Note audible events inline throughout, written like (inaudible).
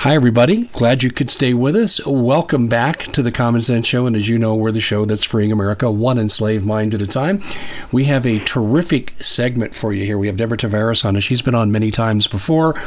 Hi, everybody. Glad you could stay with us. Welcome back to the Common Sense Show. And as you know, we're the show that's freeing America one enslaved mind at a time. We have a terrific segment for you here. We have Deborah Tavares on, and she's been on many times before,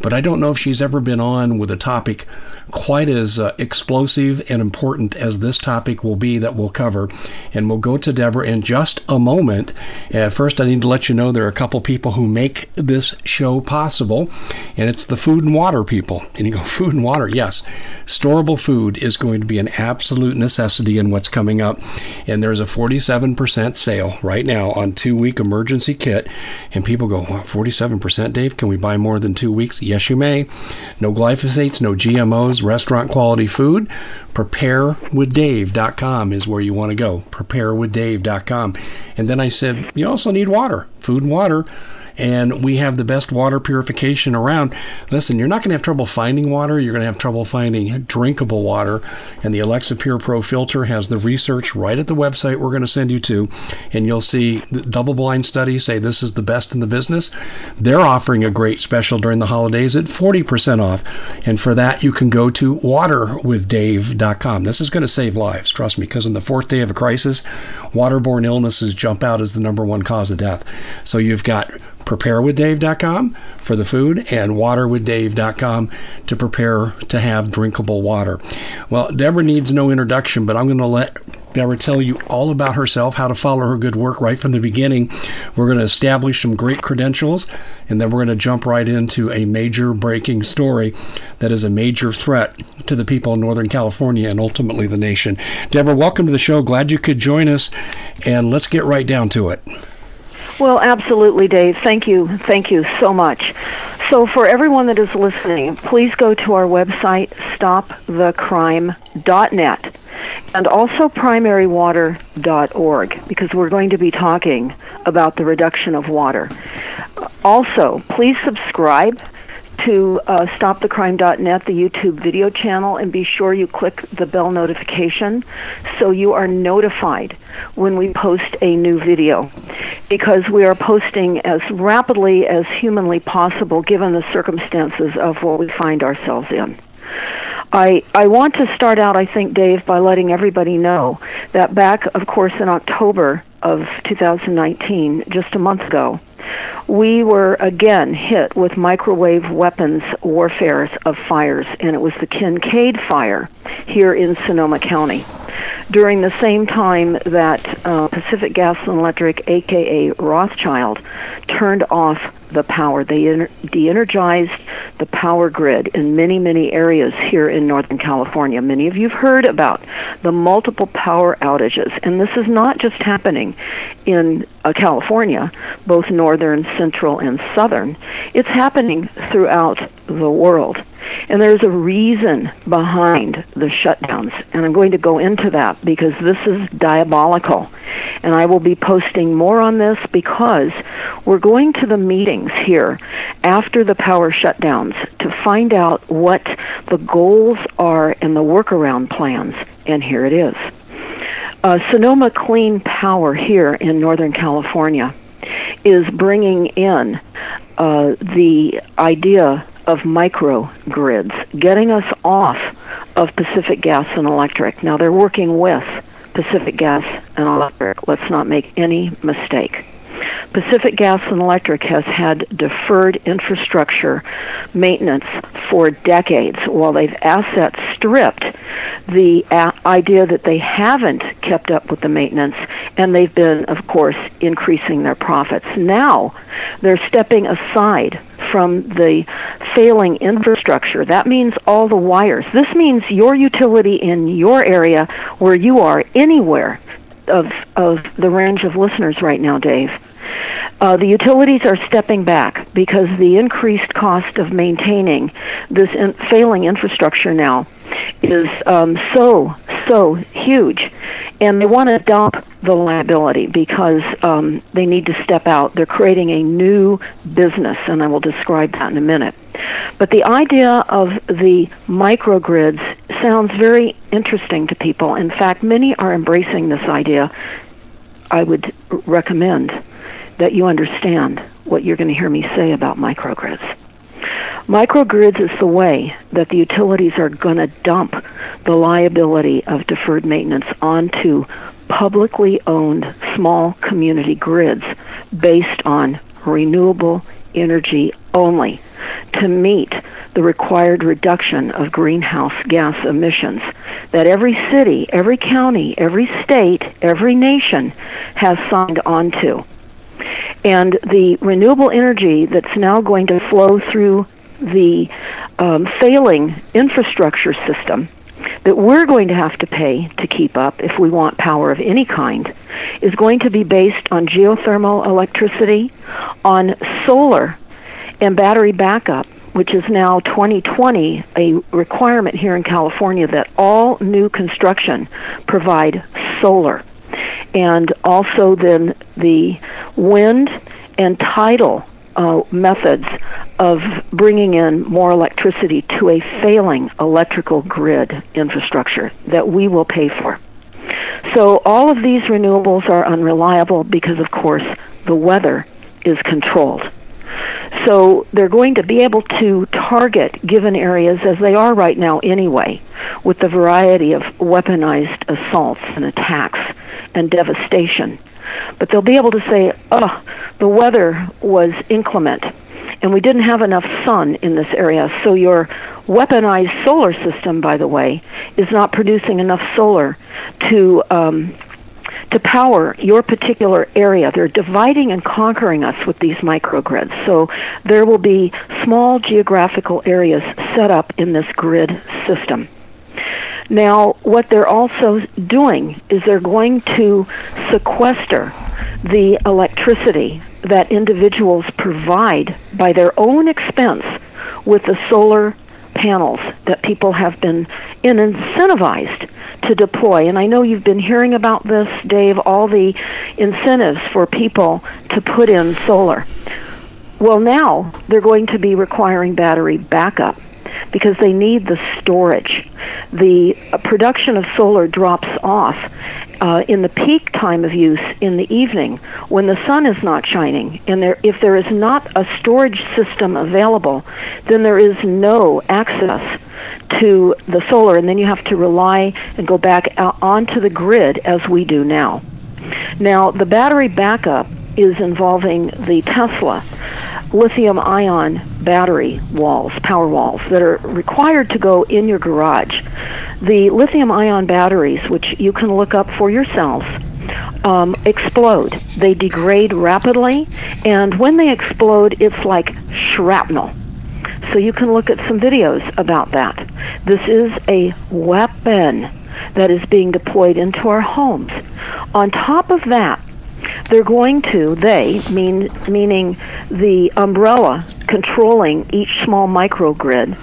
but I don't know if she's ever been on with a topic quite as uh, explosive and important as this topic will be that we'll cover. And we'll go to Deborah in just a moment. Uh, first, I need to let you know there are a couple people who make this show possible, and it's the food and water people. And you go, (laughs) food and water? Yes. Storable food is going to be an absolute necessity in what's coming up. And there's a 47% sale right now on two week emergency kit. And people go, 47%, Dave? Can we buy more than two weeks? Yes, you may. No glyphosates, no GMOs, restaurant quality food. Preparewithdave.com is where you want to go. Preparewithdave.com. And then I said, you also need water, food and water and we have the best water purification around. Listen, you're not going to have trouble finding water. You're going to have trouble finding drinkable water. And the Alexapure Pro filter has the research right at the website we're going to send you to, and you'll see double blind studies say this is the best in the business. They're offering a great special during the holidays at 40% off. And for that, you can go to waterwithdave.com. This is going to save lives, trust me, because on the fourth day of a crisis, waterborne illnesses jump out as the number one cause of death. So you've got preparewithdave.com for the food and waterwithdave.com to prepare to have drinkable water. Well, Deborah needs no introduction, but I'm going to let Deborah tell you all about herself, how to follow her good work right from the beginning. We're going to establish some great credentials, and then we're going to jump right into a major breaking story that is a major threat to the people in Northern California and ultimately the nation. Deborah, welcome to the show. Glad you could join us, and let's get right down to it. Well, absolutely, Dave. Thank you. Thank you so much. So, for everyone that is listening, please go to our website, stopthecrime.net, and also primarywater.org, because we're going to be talking about the reduction of water. Also, please subscribe to uh, stopthecrime.net, the YouTube video channel, and be sure you click the bell notification so you are notified when we post a new video. Because we are posting as rapidly as humanly possible given the circumstances of what we find ourselves in. I, I want to start out, I think, Dave, by letting everybody know that back, of course, in October of 2019, just a month ago, we were again hit with microwave weapons warfare of fires, and it was the Kincade fire here in Sonoma County. During the same time that uh, Pacific Gas and Electric, aka Rothschild, turned off the power. They de energized the power grid in many, many areas here in Northern California. Many of you have heard about the multiple power outages, and this is not just happening in uh, California, both northern, central, and southern. It's happening throughout the world. And there's a reason behind the shutdowns, and I'm going to go into that because this is diabolical. And I will be posting more on this because we're going to the meetings here after the power shutdowns to find out what the goals are and the workaround plans. And here it is. Uh, Sonoma Clean Power here in Northern California is bringing in uh, the idea of microgrids, getting us off of Pacific Gas and Electric. Now they're working with Pacific Gas and Electric. Let's not make any mistake. Pacific Gas and Electric has had deferred infrastructure maintenance for decades. While they've asset stripped the idea that they haven't kept up with the maintenance and they've been of course increasing their profits. Now they're stepping aside from the failing infrastructure. That means all the wires. This means your utility in your area where you are anywhere of of the range of listeners right now Dave uh, the utilities are stepping back because the increased cost of maintaining this in- failing infrastructure now is um, so so huge, and they want to dump the liability because um, they need to step out. They're creating a new business, and I will describe that in a minute. But the idea of the microgrids sounds very interesting to people. In fact, many are embracing this idea. I would recommend that you understand what you're going to hear me say about microgrids. Microgrids is the way that the utilities are going to dump the liability of deferred maintenance onto publicly owned small community grids based on renewable energy only to meet the required reduction of greenhouse gas emissions that every city, every county, every state, every nation has signed on to. And the renewable energy that's now going to flow through the um, failing infrastructure system that we're going to have to pay to keep up if we want power of any kind is going to be based on geothermal electricity, on solar and battery backup, which is now 2020 a requirement here in California that all new construction provide solar. And also then the wind and tidal uh, methods of bringing in more electricity to a failing electrical grid infrastructure that we will pay for. So all of these renewables are unreliable because, of course, the weather is controlled. So they're going to be able to target given areas as they are right now anyway, with the variety of weaponized assaults and attacks and devastation. But they'll be able to say, oh, the weather was inclement and we didn't have enough sun in this area. So your weaponized solar system, by the way, is not producing enough solar to um, to power your particular area. They're dividing and conquering us with these microgrids. So there will be small geographical areas set up in this grid system. Now, what they're also doing is they're going to sequester the electricity that individuals provide by their own expense with the solar panels that people have been incentivized to deploy. And I know you've been hearing about this, Dave, all the incentives for people to put in solar. Well, now they're going to be requiring battery backup because they need the storage. The production of solar drops off uh, in the peak time of use in the evening when the sun is not shining. And there, if there is not a storage system available, then there is no access to the solar, and then you have to rely and go back onto the grid as we do now. Now, the battery backup is involving the Tesla lithium ion battery walls, power walls, that are required to go in your garage. The lithium ion batteries, which you can look up for yourselves, um, explode. They degrade rapidly, and when they explode, it's like shrapnel. So you can look at some videos about that. This is a weapon that is being deployed into our homes. On top of that, they're going to they mean meaning the umbrella controlling each small microgrid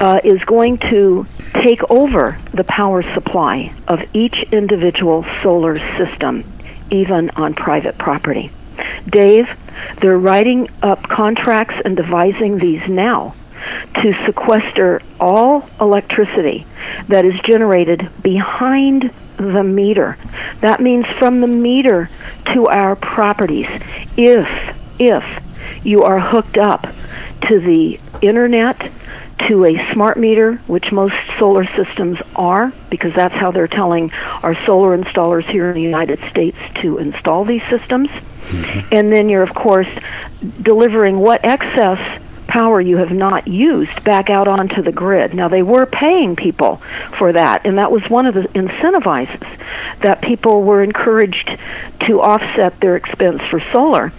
uh, is going to take over the power supply of each individual solar system even on private property. Dave they're writing up contracts and devising these now to sequester all electricity that is generated behind the meter. That means from the meter to our properties. If if you are hooked up to the internet, to a smart meter, which most solar systems are, because that's how they're telling our solar installers here in the United States to install these systems. Mm-hmm. And then you're, of course, delivering what excess power you have not used back out onto the grid. Now, they were paying people for that, and that was one of the incentivizes that people were encouraged to offset their expense for solar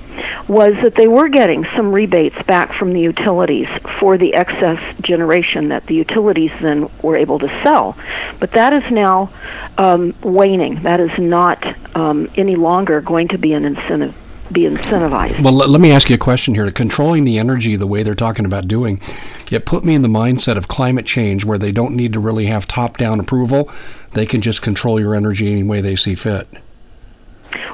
was that they were getting some rebates back from the utilities for the excess generation that the utilities then were able to sell. But that is now um, waning. That is not um, any longer going to be an incentive be incentivized. Well, let, let me ask you a question here. Controlling the energy the way they're talking about doing, it put me in the mindset of climate change where they don't need to really have top down approval. They can just control your energy any way they see fit.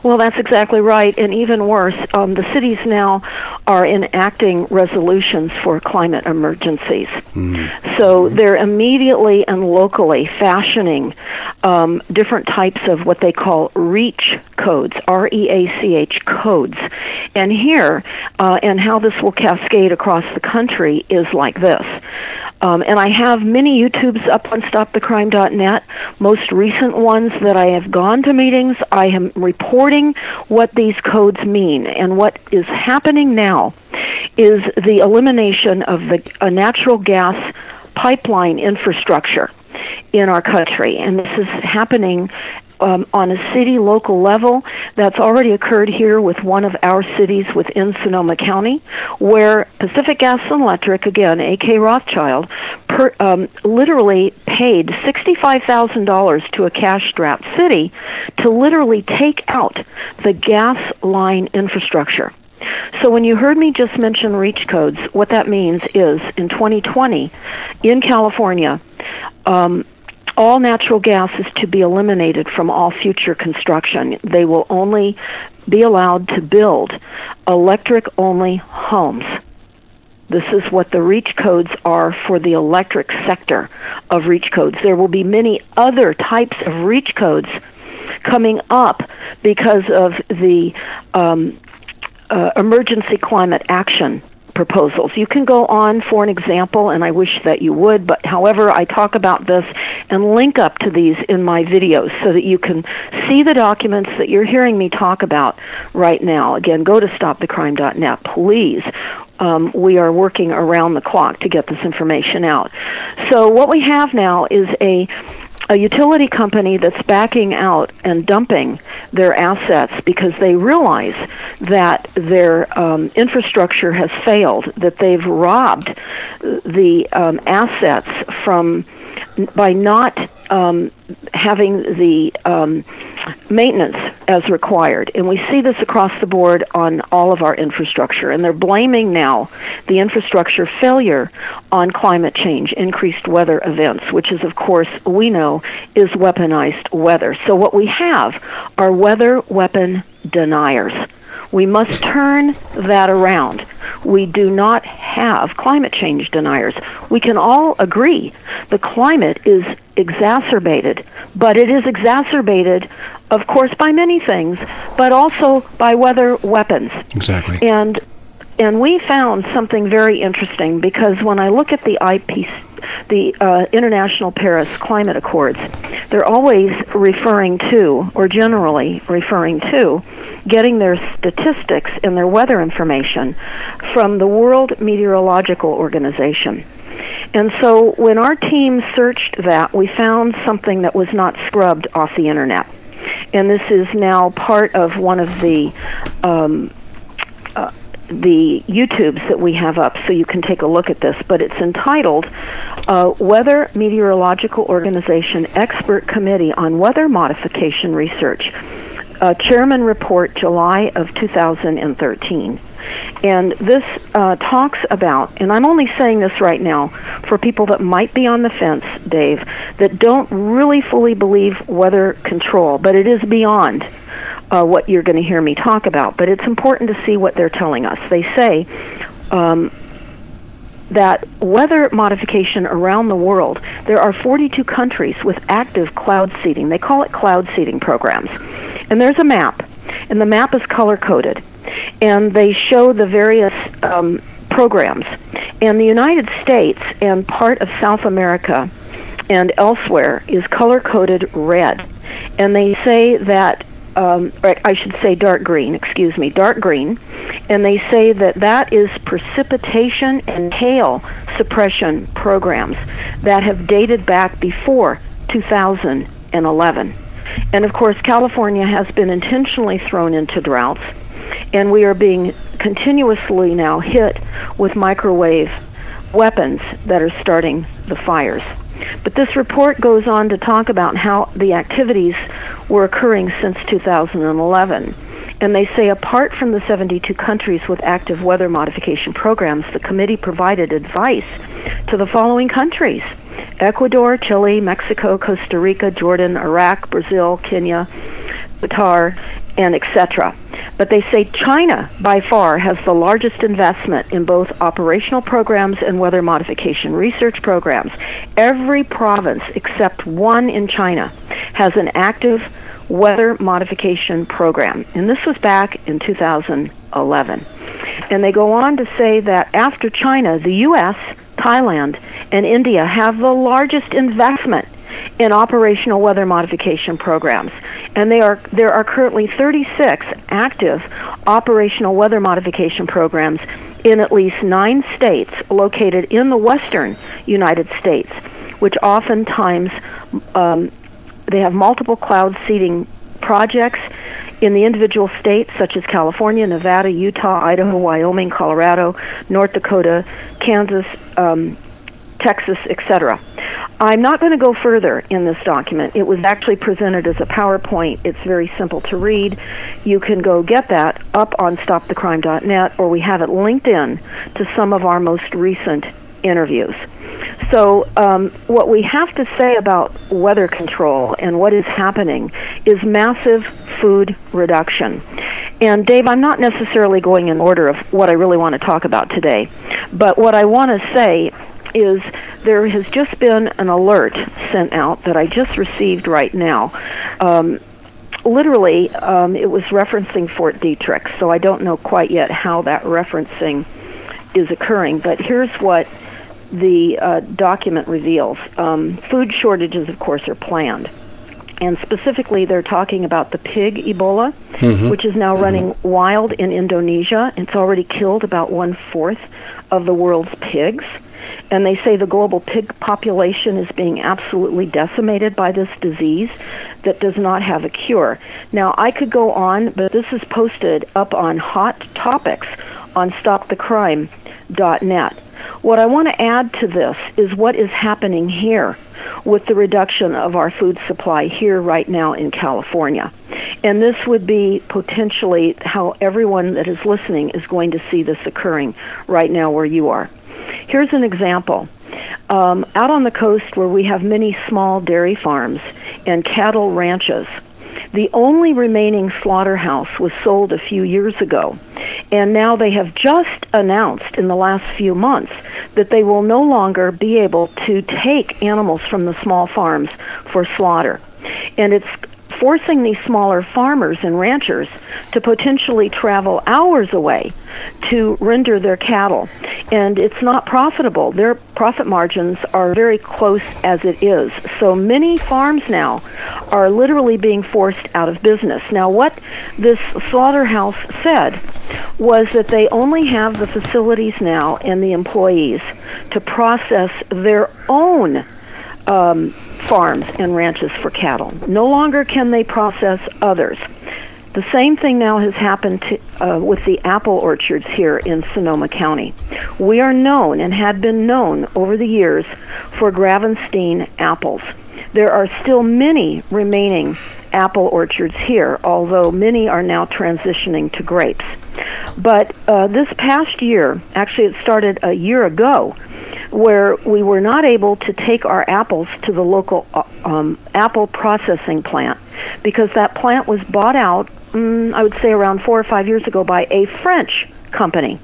Well, that's exactly right. And even worse, um, the cities now are enacting resolutions for climate emergencies. Mm. So they're immediately and locally fashioning um, different types of what they call REACH codes, R E A C H codes. And here, uh, and how this will cascade across the country is like this. Um, and I have many YouTubes up on StopTheCrime.net. Most recent ones that I have gone to meetings, I am reporting what these codes mean. And what is happening now is the elimination of the uh, natural gas pipeline infrastructure in our country. And this is happening um, on a city local level. That's already occurred here with one of our cities within Sonoma County, where Pacific Gas and Electric, again, AK Rothschild, per, um, literally paid $65,000 to a cash strapped city to literally take out the gas line infrastructure. So when you heard me just mention REACH codes, what that means is in 2020 in California, um, all natural gas is to be eliminated from all future construction. They will only be allowed to build electric only homes. This is what the REACH codes are for the electric sector of REACH codes. There will be many other types of REACH codes coming up because of the um, uh, emergency climate action proposals. You can go on for an example, and I wish that you would, but however, I talk about this and link up to these in my videos so that you can see the documents that you're hearing me talk about right now. Again, go to stopthecrime.net, please. Um, we are working around the clock to get this information out. So, what we have now is a a utility company that's backing out and dumping their assets because they realize that their um, infrastructure has failed, that they've robbed the um, assets from by not um, having the um, maintenance as required. And we see this across the board on all of our infrastructure. And they're blaming now the infrastructure failure on climate change, increased weather events, which is, of course, we know is weaponized weather. So what we have are weather weapon deniers. We must turn that around. We do not have climate change deniers. We can all agree the climate is exacerbated, but it is exacerbated, of course, by many things, but also by weather weapons. Exactly. And and we found something very interesting because when I look at the IP, the uh, International Paris Climate Accords, they're always referring to, or generally referring to, getting their statistics and their weather information from the World Meteorological Organization. And so when our team searched that, we found something that was not scrubbed off the internet. And this is now part of one of the um, uh, the YouTubes that we have up so you can take a look at this, but it's entitled uh, Weather Meteorological Organization Expert Committee on Weather Modification Research. Uh, Chairman Report, July of 2013. And this uh, talks about, and I'm only saying this right now for people that might be on the fence, Dave, that don't really fully believe weather control, but it is beyond uh, what you're going to hear me talk about. But it's important to see what they're telling us. They say um, that weather modification around the world, there are 42 countries with active cloud seeding. They call it cloud seeding programs. And there's a map, and the map is color coded. And they show the various um, programs. And the United States and part of South America and elsewhere is color coded red. And they say that um, right, I should say dark green, excuse me, dark green, and they say that that is precipitation and hail suppression programs that have dated back before 2011. And of course, California has been intentionally thrown into droughts, and we are being continuously now hit with microwave weapons that are starting the fires. But this report goes on to talk about how the activities were occurring since 2011. And they say apart from the 72 countries with active weather modification programs, the committee provided advice to the following countries Ecuador, Chile, Mexico, Costa Rica, Jordan, Iraq, Brazil, Kenya, Qatar, and etc. But they say China, by far, has the largest investment in both operational programs and weather modification research programs. Every province except one in China has an active weather modification program. And this was back in 2011. And they go on to say that after China, the U.S., Thailand, and India have the largest investment in operational weather modification programs. And they are, there are currently 36 active operational weather modification programs in at least nine states located in the western United States, which oftentimes um, they have multiple cloud seeding projects in the individual states such as California, Nevada, Utah, Idaho, Wyoming, Colorado, North Dakota, Kansas, um, Texas, etc. I'm not going to go further in this document. It was actually presented as a PowerPoint. It's very simple to read. You can go get that up on stopthecrime.net, or we have it linked in to some of our most recent interviews. So, um, what we have to say about weather control and what is happening is massive food reduction. And, Dave, I'm not necessarily going in order of what I really want to talk about today, but what I want to say is there has just been an alert sent out that I just received right now. Um, literally, um, it was referencing Fort Detrick, so I don't know quite yet how that referencing is occurring. But here's what the uh, document reveals. Um, food shortages, of course, are planned. And specifically, they're talking about the pig Ebola, mm-hmm. which is now mm-hmm. running wild in Indonesia. It's already killed about one fourth of the world's pigs and they say the global pig population is being absolutely decimated by this disease that does not have a cure. Now, I could go on, but this is posted up on Hot Topics on StopTheCrime.net. What I want to add to this is what is happening here with the reduction of our food supply here right now in California. And this would be potentially how everyone that is listening is going to see this occurring right now where you are. Here's an example. Um, out on the coast where we have many small dairy farms and cattle ranches, the only remaining slaughterhouse was sold a few years ago. And now they have just announced in the last few months that they will no longer be able to take animals from the small farms for slaughter. And it's forcing these smaller farmers and ranchers to potentially travel hours away to render their cattle. And it's not profitable. Their profit margins are very close as it is. So many farms now are literally being forced out of business. Now, what this slaughterhouse said was that they only have the facilities now and the employees to process their own um, farms and ranches for cattle. No longer can they process others. The same thing now has happened to, uh, with the apple orchards here in Sonoma County. We are known and had been known over the years for Gravenstein apples. There are still many remaining apple orchards here, although many are now transitioning to grapes. But uh, this past year, actually, it started a year ago, where we were not able to take our apples to the local uh, um, apple processing plant because that plant was bought out, mm, I would say around four or five years ago, by a French company.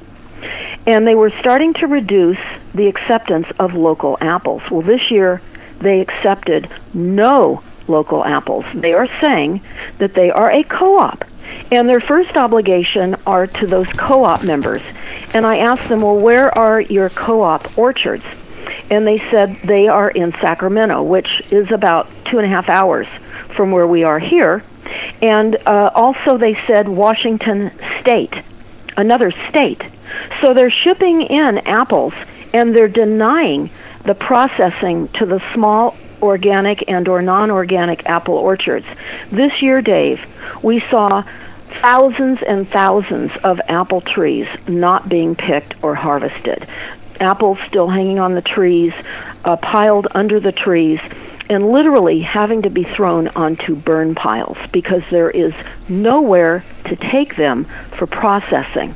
And they were starting to reduce the acceptance of local apples. Well, this year they accepted no local apples. They are saying that they are a co op. And their first obligation are to those co op members. And I asked them, well, where are your co op orchards? And they said they are in Sacramento, which is about two and a half hours from where we are here. And uh, also, they said Washington State, another state. So they're shipping in apples and they're denying the processing to the small organic and or non-organic apple orchards. This year, Dave, we saw thousands and thousands of apple trees not being picked or harvested. Apples still hanging on the trees, uh, piled under the trees, and literally having to be thrown onto burn piles because there is nowhere to take them for processing.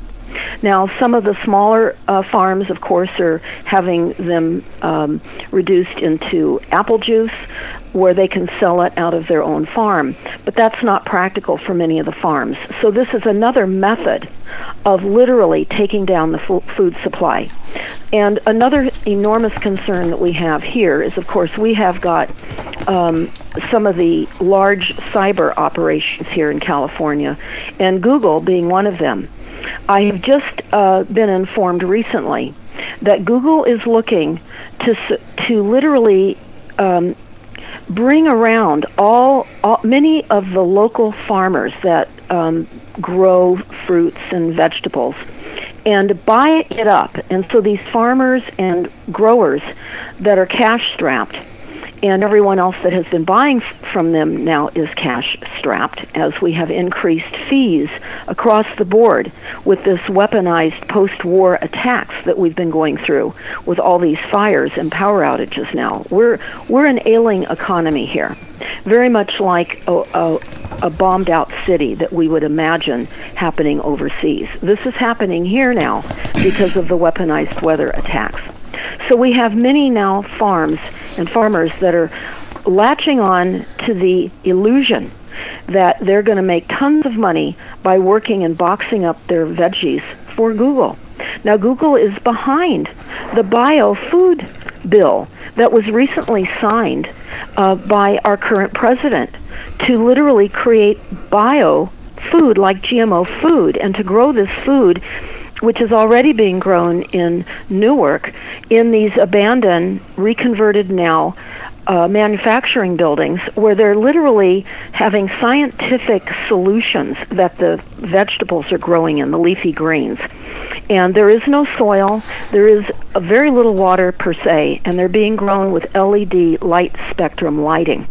Now, some of the smaller uh, farms, of course, are having them um, reduced into apple juice where they can sell it out of their own farm. But that's not practical for many of the farms. So, this is another method of literally taking down the food supply. And another enormous concern that we have here is, of course, we have got um, some of the large cyber operations here in California, and Google being one of them. I have just uh, been informed recently that Google is looking to to literally um, bring around all, all, many of the local farmers that um, grow fruits and vegetables and buy it up. And so these farmers and growers that are cash strapped and everyone else that has been buying from them now is cash strapped as we have increased fees across the board with this weaponized post war attacks that we've been going through with all these fires and power outages now. We're we're an ailing economy here. Very much like a, a, a bombed out city that we would imagine happening overseas. This is happening here now because of the weaponized weather attacks. So we have many now farms and farmers that are latching on to the illusion that they're going to make tons of money by working and boxing up their veggies for Google. Now, Google is behind the biofood bill that was recently signed uh, by our current president to literally create bio food like GMO food and to grow this food which is already being grown in Newark in these abandoned, reconverted now uh, manufacturing buildings where they're literally having scientific solutions that the vegetables are growing in, the leafy greens. And there is no soil, there is very little water per se, and they're being grown with LED light spectrum lighting.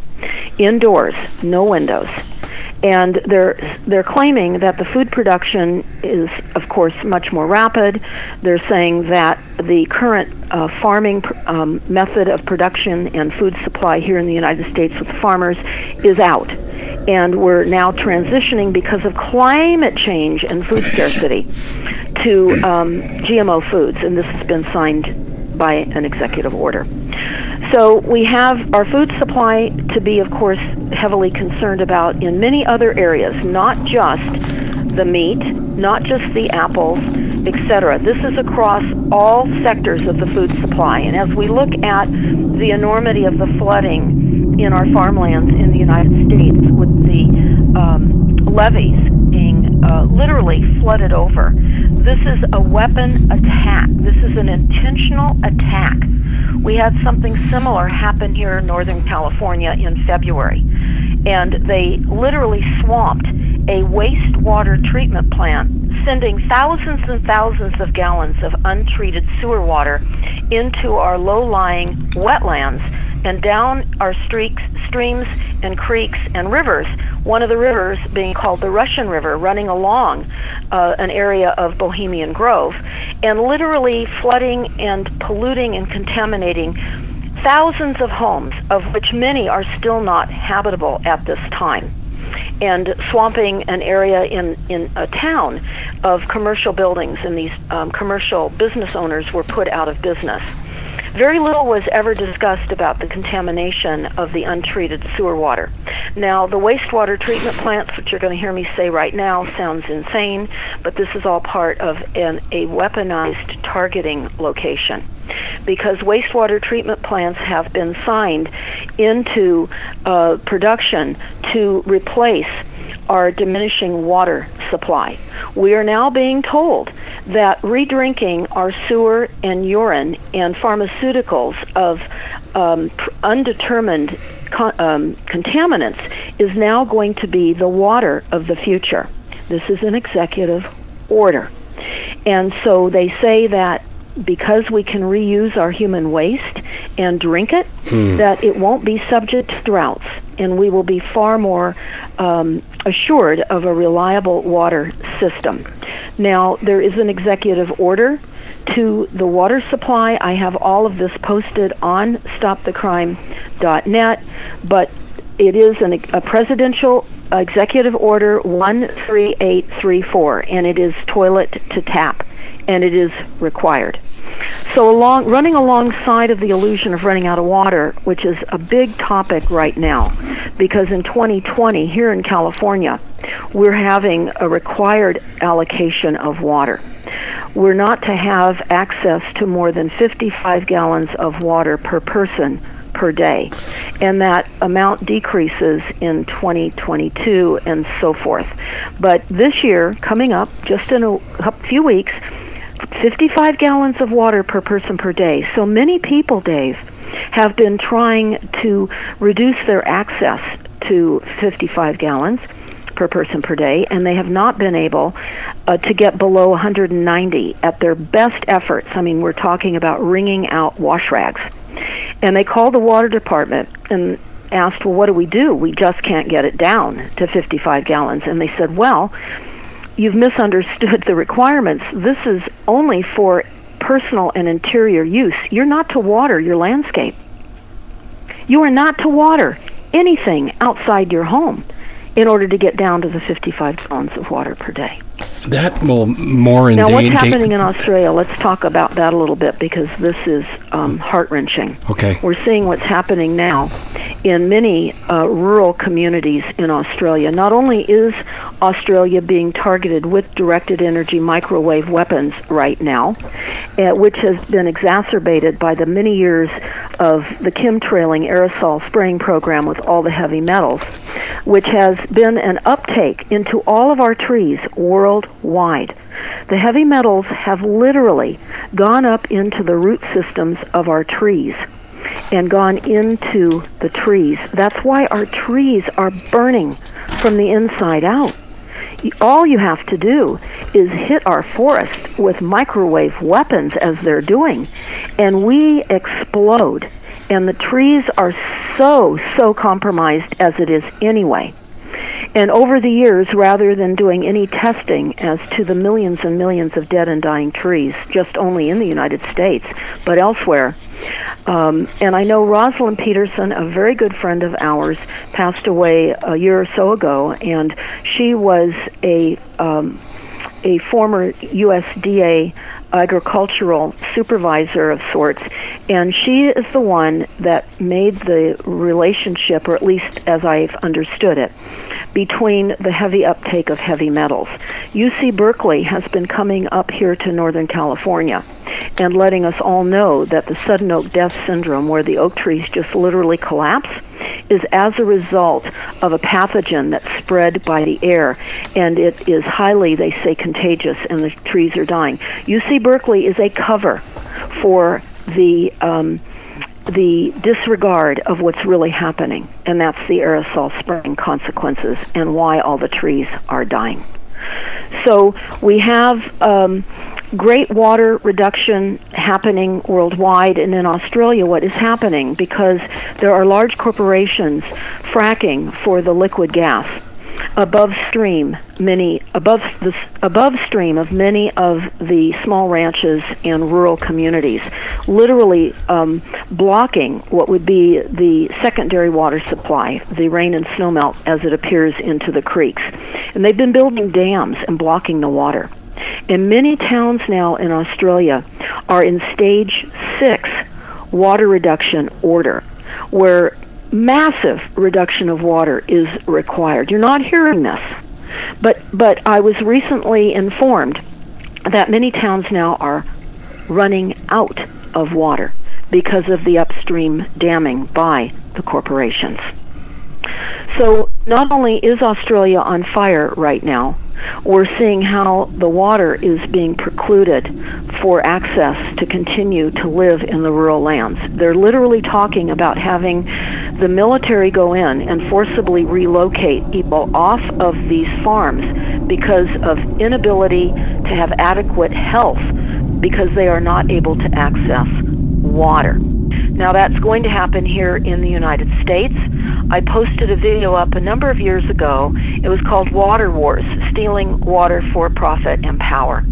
Indoors, no windows and they're they're claiming that the food production is, of course, much more rapid. They're saying that the current uh, farming um, method of production and food supply here in the United States with farmers is out, and we're now transitioning because of climate change and food scarcity to um, GMO foods, and this has been signed by an executive order. So we have our food supply to be, of course, heavily concerned about in many other areas, not just the meat, not just the apples, etc. This is across all sectors of the food supply. And as we look at the enormity of the flooding in our farmlands in the United States with the um, levees being uh, literally flooded over, this is a weapon attack. This is an intentional attack we had something similar happen here in Northern California in February. And they literally swamped a wastewater treatment plant, sending thousands and thousands of gallons of untreated sewer water into our low lying wetlands and down our streaks, streams and creeks and rivers. One of the rivers being called the Russian River, running along uh, an area of Bohemian Grove, and literally flooding and polluting and contaminating thousands of homes, of which many are still not habitable at this time and swamping an area in, in a town of commercial buildings, and these um, commercial business owners were put out of business. Very little was ever discussed about the contamination of the untreated sewer water. Now, the wastewater treatment plants, which you're going to hear me say right now, sounds insane, but this is all part of an, a weaponized targeting location because wastewater treatment plants have been signed into uh, production to replace our diminishing water supply. We are now being told that redrinking our sewer and urine and pharmaceuticals of um, undetermined con- um, contaminants is now going to be the water of the future. This is an executive order. And so they say that because we can reuse our human waste and drink it, hmm. that it won't be subject to droughts, and we will be far more um, assured of a reliable water system. Now, there is an executive order to the water supply. I have all of this posted on stopthecrime.net, but it is an, a presidential executive order 13834, and it is toilet to tap, and it is required. So along running alongside of the illusion of running out of water, which is a big topic right now, because in 2020 here in California, we're having a required allocation of water. we're not to have access to more than 55 gallons of water per person per day. And that amount decreases in 2022 and so forth. But this year, coming up, just in a few weeks, 55 gallons of water per person per day. So many people, Dave, have been trying to reduce their access to 55 gallons per person per day, and they have not been able uh, to get below 190 at their best efforts. I mean, we're talking about wringing out wash rags. And they called the water department and asked, Well, what do we do? We just can't get it down to 55 gallons. And they said, Well, you've misunderstood the requirements. This is only for personal and interior use. You're not to water your landscape. You are not to water anything outside your home in order to get down to the 55 gallons of water per day. That will more in now. What's happening in Australia? Let's talk about that a little bit because this is um, heart wrenching. Okay. We're seeing what's happening now in many uh, rural communities in Australia. Not only is Australia being targeted with directed energy microwave weapons right now, uh, which has been exacerbated by the many years of the chemtrailing aerosol spraying program with all the heavy metals, which has been an uptake into all of our trees worldwide. The heavy metals have literally gone up into the root systems of our trees and gone into the trees. That's why our trees are burning from the inside out. All you have to do is hit our forest with microwave weapons as they're doing, and we explode. And the trees are so, so compromised as it is anyway. And over the years, rather than doing any testing as to the millions and millions of dead and dying trees, just only in the United States, but elsewhere, um, and I know Rosalind Peterson, a very good friend of ours, passed away a year or so ago, and she was a um, a former USDA agricultural supervisor of sorts, and she is the one that made the relationship, or at least as I've understood it, between the heavy uptake of heavy metals. UC Berkeley has been coming up here to Northern California and letting us all know that the sudden oak death syndrome, where the oak trees just literally collapse, is as a result of a pathogen that's spread by the air, and it is highly, they say, contagious, and the trees are dying. UC Berkeley is a cover for the um, the disregard of what's really happening, and that's the aerosol spraying consequences and why all the trees are dying. So we have um, great water reduction happening worldwide, and in Australia, what is happening because there are large corporations fracking for the liquid gas above stream many above the above stream of many of the small ranches and rural communities literally um, blocking what would be the secondary water supply the rain and snowmelt as it appears into the creeks. And they've been building dams and blocking the water and many towns now in Australia are in stage 6 water reduction order where massive reduction of water is required. You're not hearing this. But but I was recently informed that many towns now are running out of water because of the upstream damming by the corporations. So not only is Australia on fire right now, we're seeing how the water is being precluded for access to continue to live in the rural lands. They're literally talking about having the military go in and forcibly relocate people off of these farms because of inability to have adequate health because they are not able to access water. Now, that's going to happen here in the United States. I posted a video up a number of years ago. It was called Water Wars Stealing Water for Profit and Power.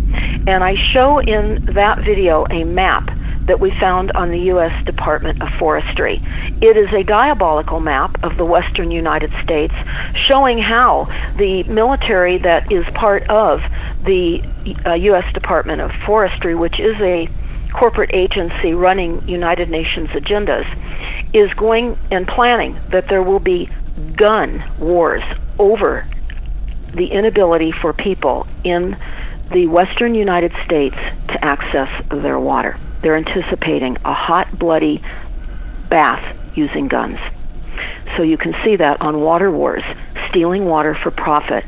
And I show in that video a map that we found on the U.S. Department of Forestry. It is a diabolical map of the western United States showing how the military that is part of the uh, U.S. Department of Forestry, which is a corporate agency running United Nations agendas is going and planning that there will be gun wars over the inability for people in the western United States to access their water. They're anticipating a hot, bloody bath using guns. So you can see that on Water Wars, stealing water for profit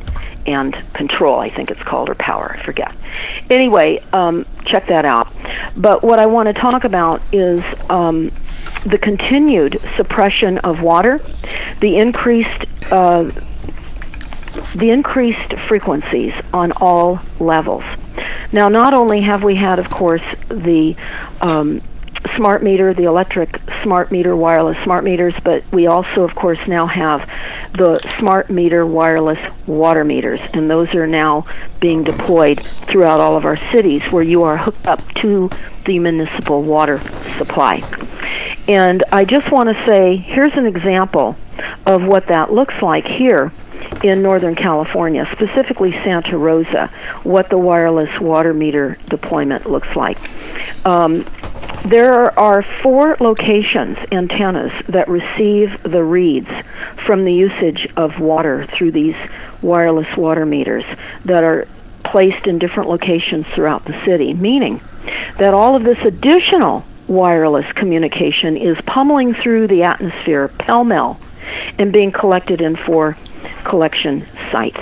and control, I think it's called, or power, I forget. Anyway, um, check that out. But what I want to talk about is um, the continued suppression of water, the increased uh, the increased frequencies on all levels. Now, not only have we had, of course, the um, smart meter, the electric smart meter, wireless smart meters, but we also, of course, now have the smart meter wireless water meters, and those are now being deployed throughout all of our cities where you are hooked up to the municipal water supply. And I just want to say here's an example of what that looks like here in Northern California, specifically Santa Rosa, what the wireless water meter deployment looks like. Um, there are four locations, antennas, that receive the reads from the usage of water through these wireless water meters that are placed in different locations throughout the city, meaning that all of this additional wireless communication is pummeling through the atmosphere pell mell and being collected in four collection sites.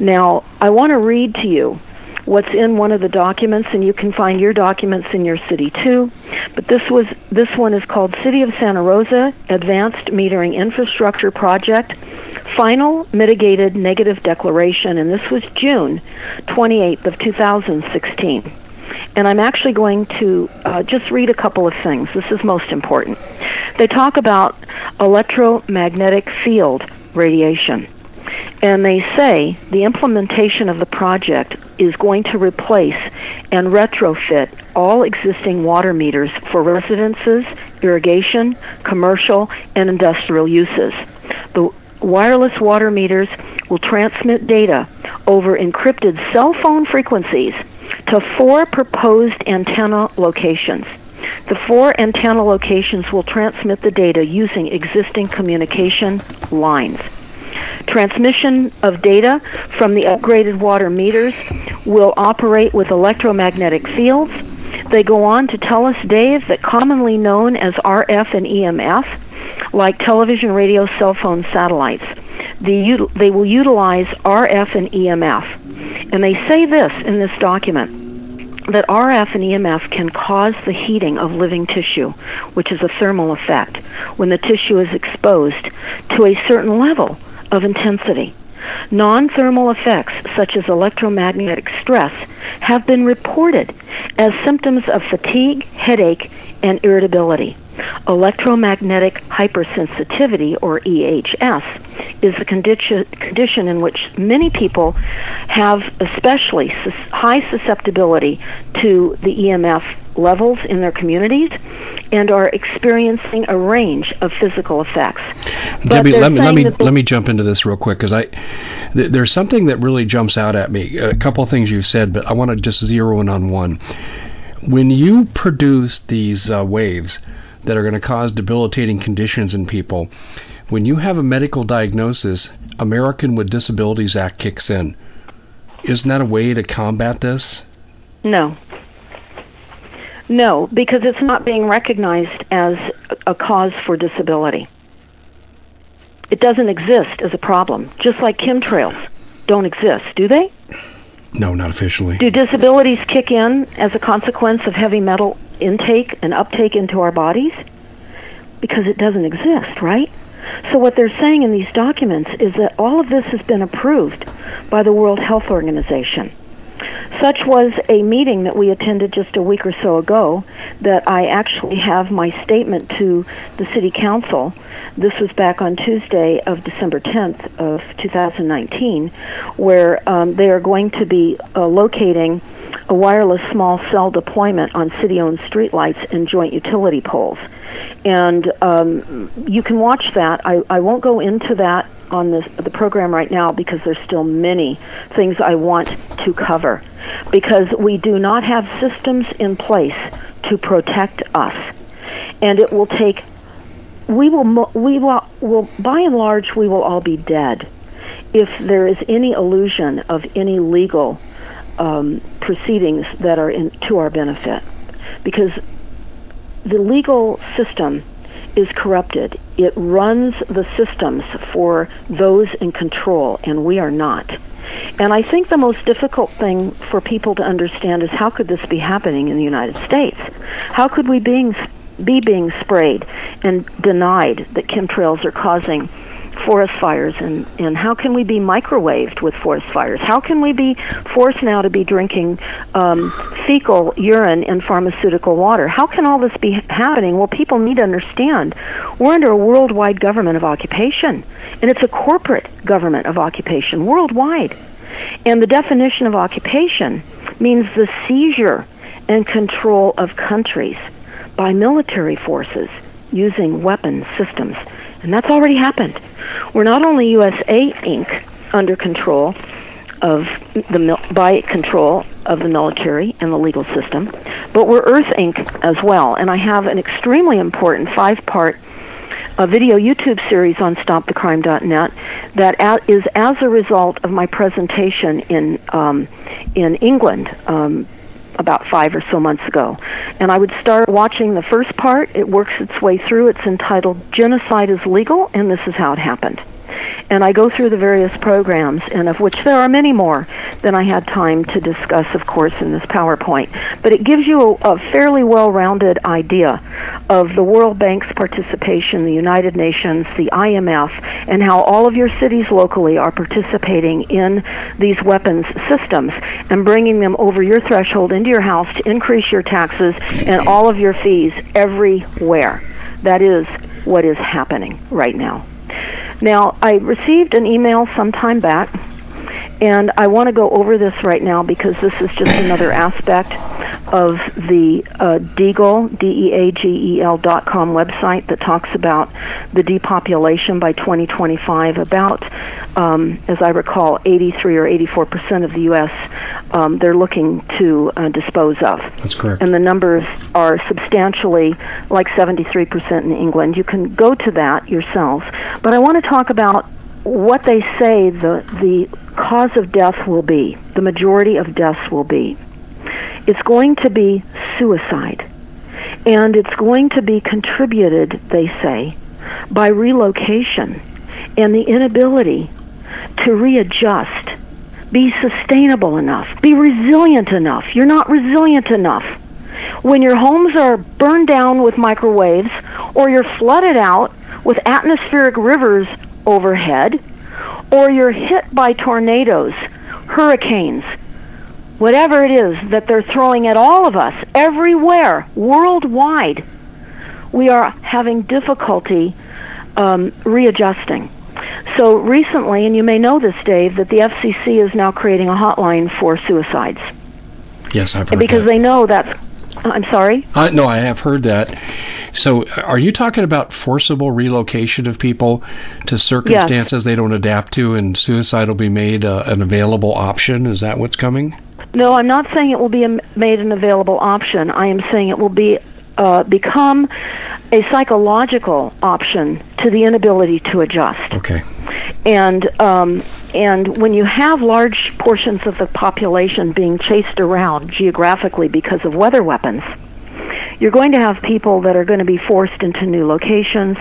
Now, I want to read to you what's in one of the documents and you can find your documents in your city too. But this was this one is called city of santa rosa advanced metering infrastructure project final mitigated negative declaration and this was june 28th of 2016 and i'm actually going to uh, just read a couple of things. This is most important. They talk about electromagnetic field radiation and they say the implementation of the project is going to replace and retrofit all existing water meters for residences, irrigation, commercial, and industrial uses. The wireless water meters will transmit data over encrypted cell phone frequencies to four proposed antenna locations. The four antenna locations will transmit the data using existing communication lines. Transmission of data from the upgraded water meters will operate with electromagnetic fields. They go on to tell us, Dave, that commonly known as RF and EMF, like television, radio, cell phone, satellites, the, they will utilize RF and EMF. And they say this in this document that RF and EMF can cause the heating of living tissue, which is a thermal effect, when the tissue is exposed to a certain level of intensity. Non thermal effects, such as electromagnetic stress, have been reported as symptoms of fatigue, headache, and irritability. Electromagnetic hypersensitivity, or EHS, is a condition, condition in which many people have especially high susceptibility to the EMF levels in their communities and are experiencing a range of physical effects. Debbie, let me let me let me jump into this real quick because I th- there's something that really jumps out at me. A couple of things you've said, but I want to just zero in on one. When you produce these uh, waves that are going to cause debilitating conditions in people, when you have a medical diagnosis, American with Disabilities Act kicks in. Isn't that a way to combat this? No. No, because it's not being recognized as a cause for disability. It doesn't exist as a problem, just like chemtrails don't exist, do they? No, not officially. Do disabilities kick in as a consequence of heavy metal intake and uptake into our bodies? Because it doesn't exist, right? So, what they're saying in these documents is that all of this has been approved by the World Health Organization. Such was a meeting that we attended just a week or so ago that I actually have my statement to the City Council. This was back on Tuesday of December 10th of 2019, where um, they are going to be uh, locating a wireless small cell deployment on city-owned streetlights and joint utility poles. And um, you can watch that. I, I won't go into that on this, the program right now because there's still many things I want to cover. Because we do not have systems in place to protect us. And it will take, we will, we will, will by and large, we will all be dead if there is any illusion of any legal um, proceedings that are in, to our benefit, because the legal system is corrupted. It runs the systems for those in control, and we are not. And I think the most difficult thing for people to understand is how could this be happening in the United States? How could we being, be being sprayed and denied that chemtrails are causing forest fires and, and how can we be microwaved with forest fires? How can we be forced now to be drinking um, fecal urine in pharmaceutical water? How can all this be happening? Well, people need to understand we're under a worldwide government of occupation, and it's a corporate government of occupation worldwide. And the definition of occupation means the seizure and control of countries by military forces using weapons systems. And that's already happened. We're not only USA Inc. under control of the by control of the military and the legal system, but we're Earth Inc. as well. And I have an extremely important five-part a video YouTube series on StopTheCrime.net that is as a result of my presentation in um, in England um, about five or so months ago. And I would start watching the first part. It works its way through. It's entitled Genocide is Legal, and This is How It Happened and I go through the various programs, and of which there are many more than I had time to discuss, of course, in this PowerPoint. But it gives you a, a fairly well rounded idea of the World Bank's participation, the United Nations, the IMF, and how all of your cities locally are participating in these weapons systems and bringing them over your threshold into your house to increase your taxes and all of your fees everywhere. That is what is happening right now. Now, I received an email some time back, and I want to go over this right now because this is just another aspect of the uh, Deagel, D-E-A-G-E-L dot com website that talks about the depopulation by 2025. About, um, as I recall, 83 or 84 percent of the U.S. Um, they're looking to uh, dispose of. That's correct. And the numbers are substantially like 73 percent in England. You can go to that yourselves. But I want to talk about what they say the the cause of death will be. The majority of deaths will be. It's going to be suicide. And it's going to be contributed, they say, by relocation and the inability to readjust, be sustainable enough, be resilient enough. You're not resilient enough. When your homes are burned down with microwaves or you're flooded out with atmospheric rivers overhead, or you're hit by tornadoes, hurricanes, whatever it is that they're throwing at all of us, everywhere, worldwide, we are having difficulty um, readjusting. So recently, and you may know this, Dave, that the FCC is now creating a hotline for suicides. Yes, I've heard because that. they know that's. I'm sorry. Uh, no, I have heard that. So, are you talking about forcible relocation of people to circumstances yes. they don't adapt to, and suicide will be made uh, an available option? Is that what's coming? No, I'm not saying it will be a, made an available option. I am saying it will be uh, become a psychological option to the inability to adjust. Okay. And um, and when you have large portions of the population being chased around geographically because of weather weapons, you're going to have people that are going to be forced into new locations.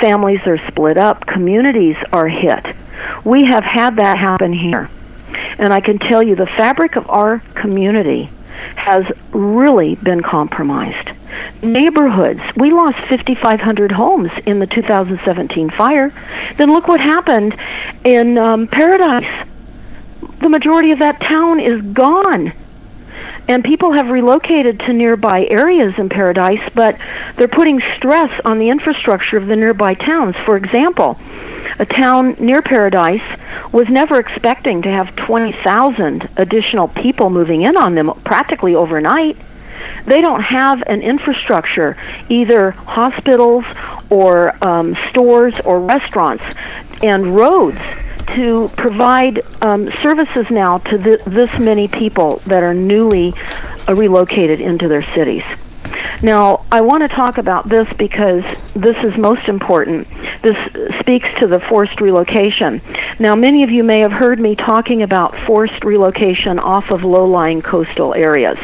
Families are split up. Communities are hit. We have had that happen here. And I can tell you the fabric of our community has really been compromised. Neighborhoods, we lost 5,500 homes in the 2017 fire. Then look what happened in um, Paradise. The majority of that town is gone and people have relocated to nearby areas in Paradise, but they're putting stress on the infrastructure of the nearby towns. For example, a town near Paradise was never expecting to have 20,000 additional people moving in on them practically overnight. They don't have an infrastructure, either hospitals or um, stores or restaurants and roads to provide um, services now to th- this many people that are newly uh, relocated into their cities. Now, I want to talk about this because this is most important. this speaks to the forced relocation. Now, many of you may have heard me talking about forced relocation off of low lying coastal areas.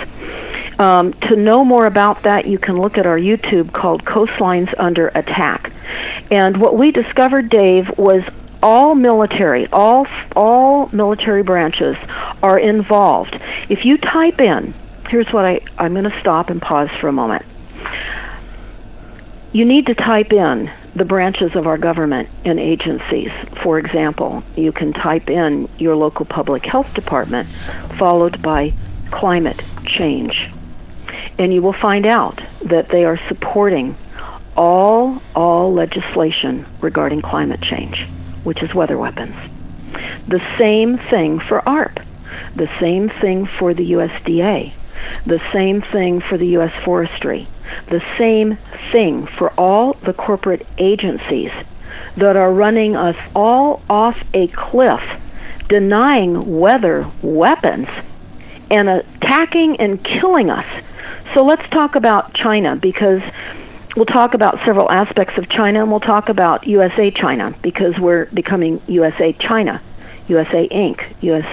Um, to know more about that, you can look at our YouTube called Coastlines Under Attack. And what we discovered, Dave, was all military, all all military branches are involved. If you type in, here's what I I'm going to stop and pause for a moment. You need to type in the branches of our government and agencies. For example, you can type in your local public health department followed by climate change. And you will find out that they are supporting all all legislation regarding climate change which is weather weapons. The same thing for ARP, the same thing for the USDA, the same thing for the U.S. Forestry, the same thing for all the corporate agencies that are running us all off a cliff, denying weather weapons, and attacking and killing us. So let's talk about China because we'll talk about several aspects of China, and we'll talk about USA China because we're becoming USA China, USA Inc., US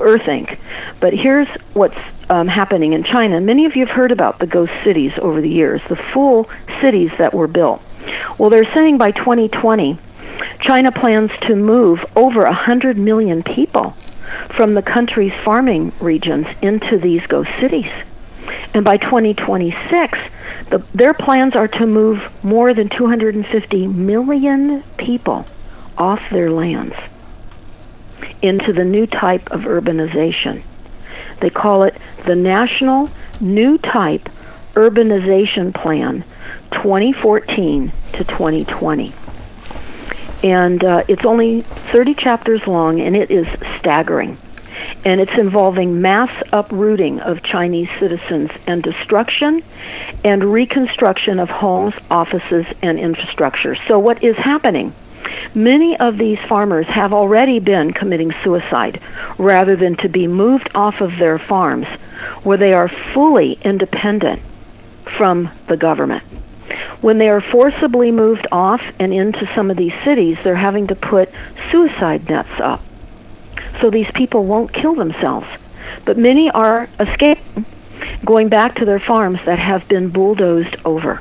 Earth Inc. But here's what's um, happening in China. Many of you have heard about the ghost cities over the years, the full cities that were built. Well, they're saying by 2020, China plans to move over 100 million people from the country's farming regions into these ghost cities. And by 2026, the, their plans are to move more than 250 million people off their lands into the new type of urbanization. They call it the National New Type Urbanization Plan 2014 to 2020. And uh, it's only 30 chapters long and it is staggering and it's involving mass uprooting of Chinese citizens and destruction and reconstruction of homes, offices, and infrastructure. So, what is happening? Many of these farmers have already been committing suicide rather than to be moved off of their farms where they are fully independent from the government. When they are forcibly moved off and into some of these cities, they're having to put suicide nets up so these people won't kill themselves. But many are escaping, going back to their farms that have been bulldozed over.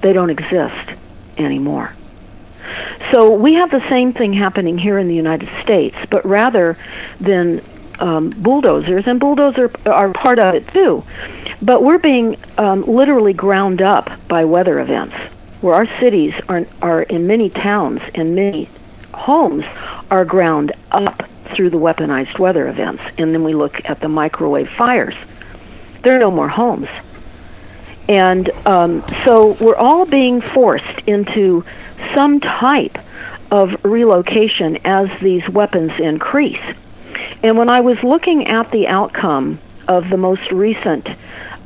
They don't exist anymore. So we have the same thing happening here in the United States, but rather than um, bulldozers, and bulldozers are part of it too, but we're being um, literally ground up by weather events, where our cities are, are in many towns and many homes are ground up through the weaponized weather events. And then we look at the microwave fires. There are no more homes. And um, so we're all being forced into some type of relocation as these weapons increase. And when I was looking at the outcome of the most recent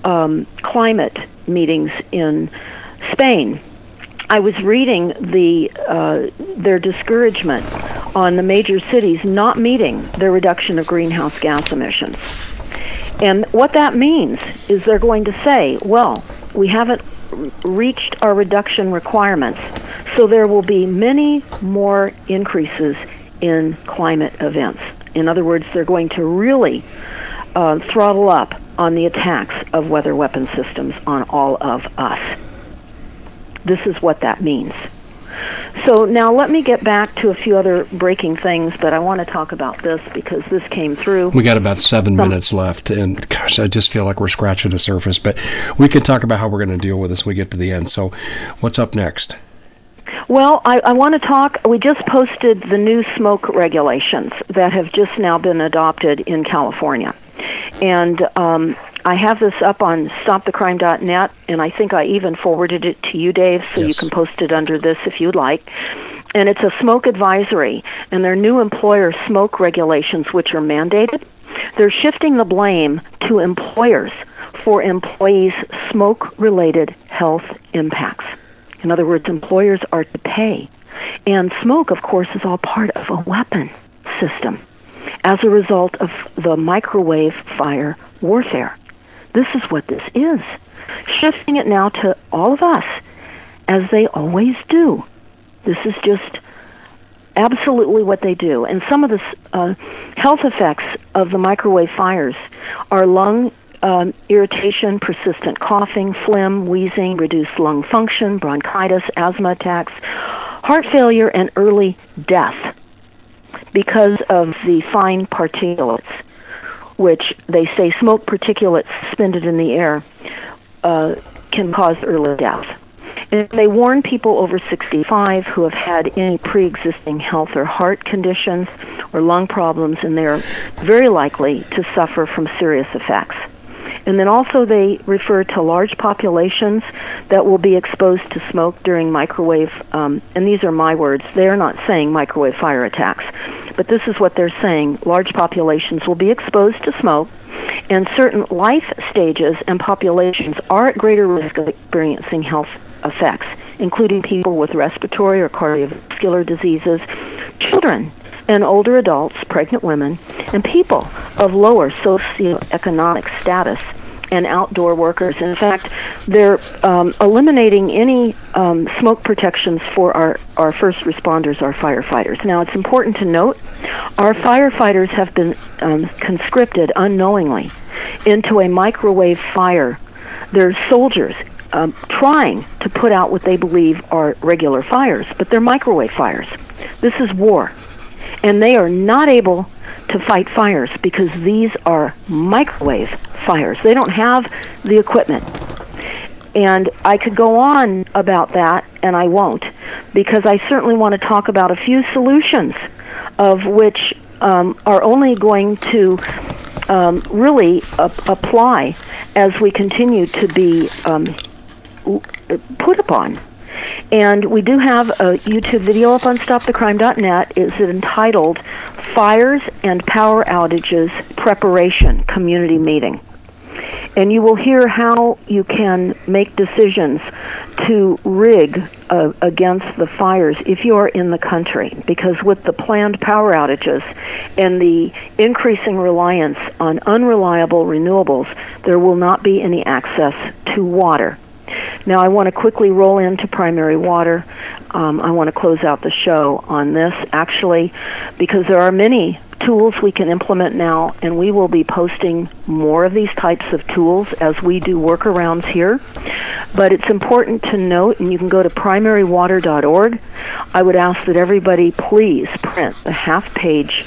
um, climate meetings in Spain, I was reading the uh, their discouragement on the major cities not meeting their reduction of greenhouse gas emissions. And what that means is they're going to say, well, we haven't reached our reduction requirements, so there will be many more increases in climate events. In other words, they're going to really uh, throttle up on the attacks of weather weapon systems on all of us. This is what that means. So now let me get back to a few other breaking things, but I want to talk about this because this came through. We got about seven Some, minutes left, and gosh, I just feel like we're scratching the surface. But we can talk about how we're going to deal with this when we get to the end. So, what's up next? Well, I, I want to talk. We just posted the new smoke regulations that have just now been adopted in California, and um, I have this up on stopthecrime.net, and I think I even forwarded it to you, Dave, so yes. you can post it under this if you'd like. And it's a smoke advisory, and their new employer smoke regulations, which are mandated. They're shifting the blame to employers for employees' smoke related health impacts. In other words, employers are to pay. And smoke, of course, is all part of a weapon system as a result of the microwave fire warfare. This is what this is. Shifting it now to all of us, as they always do. This is just absolutely what they do. And some of the uh, health effects of the microwave fires are lung um, irritation, persistent coughing, phlegm, wheezing, reduced lung function, bronchitis, asthma attacks, heart failure, and early death because of the fine particulates, which they say smoke particulates suspended in the air uh, can cause early death. And they warn people over 65 who have had any pre existing health or heart conditions or lung problems, and they're very likely to suffer from serious effects. And then also they refer to large populations that will be exposed to smoke during microwave, um, and these are my words, they're not saying microwave fire attacks, but this is what they're saying. Large populations will be exposed to smoke, and certain life stages and populations are at greater risk of experiencing health effects, including people with respiratory or cardiovascular diseases, children and older adults, pregnant women, and people of lower socioeconomic status and outdoor workers. In fact, they're um, eliminating any um, smoke protections for our, our first responders, our firefighters. Now, it's important to note our firefighters have been um, conscripted unknowingly into a microwave fire. They're soldiers um, trying to put out what they believe are regular fires, but they're microwave fires. This is war and they are not able to fight fires because these are microwave fires. They don't have the equipment. And I could go on about that, and I won't, because I certainly want to talk about a few solutions of which um, are only going to um, really apply as we continue to be um, put upon and we do have a YouTube video up on StopTheCrime.net. It's entitled Fires and Power Outages Preparation Community Meeting. And you will hear how you can make decisions to rig uh, against the fires if you are in the country. Because with the planned power outages and the increasing reliance on unreliable renewables, there will not be any access to water. Now, I want to quickly roll into primary water. Um, I want to close out the show on this, actually, because there are many tools we can implement now, and we will be posting more of these types of tools as we do workarounds here. But it's important to note, and you can go to primarywater.org. I would ask that everybody please print the half page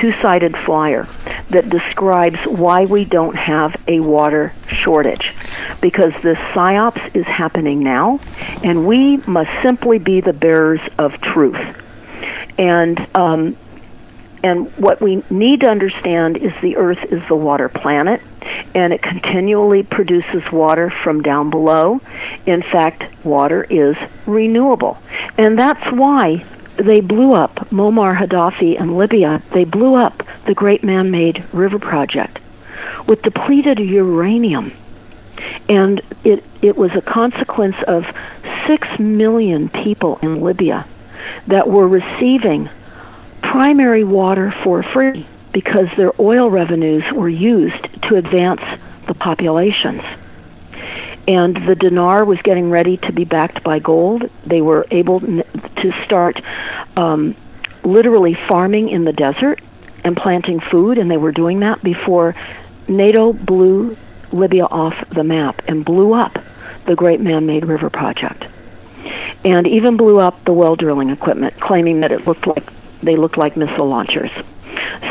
two sided flyer that describes why we don't have a water shortage. Because this psyops is happening now, and we must simply be the bearers of truth. And um, and what we need to understand is the Earth is the water planet, and it continually produces water from down below. In fact, water is renewable. And that's why they blew up Muammar Gaddafi in Libya. They blew up the Great Man-Made River Project with depleted uranium, and it it was a consequence of six million people in Libya that were receiving primary water for free because their oil revenues were used to advance the populations and the dinar was getting ready to be backed by gold. They were able to start um, literally farming in the desert and planting food, and they were doing that before NATO blew Libya off the map and blew up the Great Man-Made River Project, and even blew up the well drilling equipment, claiming that it looked like they looked like missile launchers.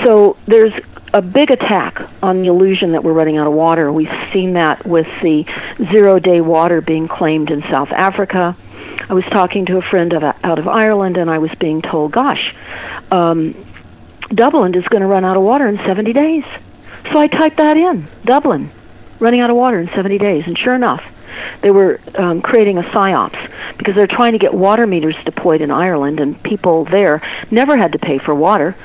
So there's a big attack on the illusion that we're running out of water. We've seen that with the zero day water being claimed in South Africa. I was talking to a friend of, out of Ireland, and I was being told, gosh, um, Dublin is going to run out of water in 70 days. So I typed that in Dublin, running out of water in 70 days. And sure enough, they were um, creating a psyops because they're trying to get water meters deployed in Ireland, and people there never had to pay for water.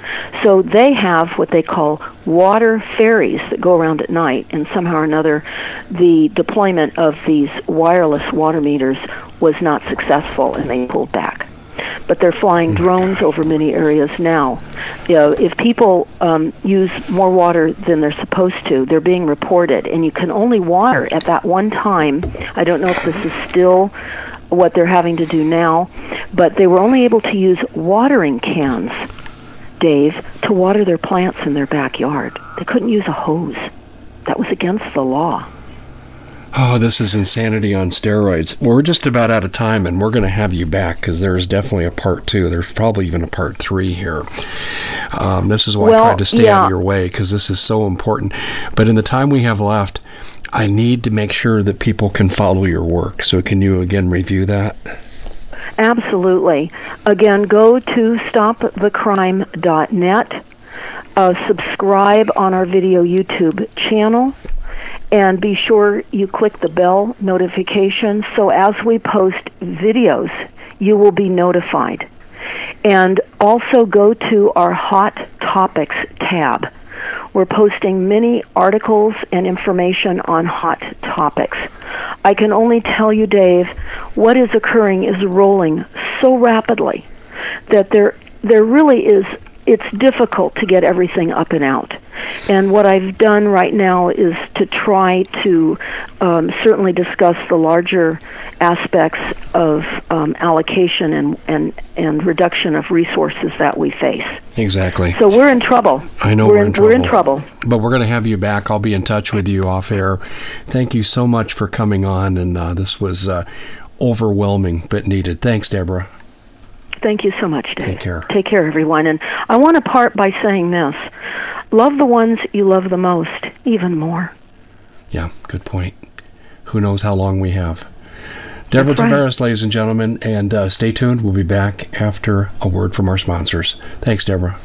So they have what they call water ferries that go around at night, and somehow or another, the deployment of these wireless water meters was not successful, and they pulled back but they're flying drones over many areas now. You know, if people um, use more water than they're supposed to, they're being reported, and you can only water at that one time. I don't know if this is still what they're having to do now, but they were only able to use watering cans, Dave, to water their plants in their backyard. They couldn't use a hose. That was against the law. Oh, this is insanity on steroids. Well, we're just about out of time, and we're going to have you back because there's definitely a part two. There's probably even a part three here. Um, this is why Well, I tried to stay yeah. out of your way because this is so important. But in the time we have left, I need to make sure that people can follow your work. So, can you again review that? Absolutely. Again, go to stopthecrime.net, uh, subscribe on our video YouTube channel, and be sure you click the bell notification so as we post videos, you will be notified. And also go to our Hot Topics tab. We're posting many articles and information on hot topics. I can only tell you, Dave, what is occurring is rolling so rapidly that there there really is it's difficult to get everything up and out. And what I've done right now is to try to um, certainly discuss the larger aspects of um, allocation and, and, and reduction of resources that we face. Exactly. So we're in trouble. I know we're, we're in We're in trouble. But we're going to have you back. I'll be in touch with you off air. Thank you so much for coming on, and uh, this was uh, overwhelming but needed. Thanks, Deborah. Thank you so much, Dave. Take care. Take care, everyone. And I want to part by saying this love the ones you love the most, even more. Yeah, good point. Who knows how long we have? Deborah That's right. Tavares, ladies and gentlemen, and uh, stay tuned. We'll be back after a word from our sponsors. Thanks, Deborah.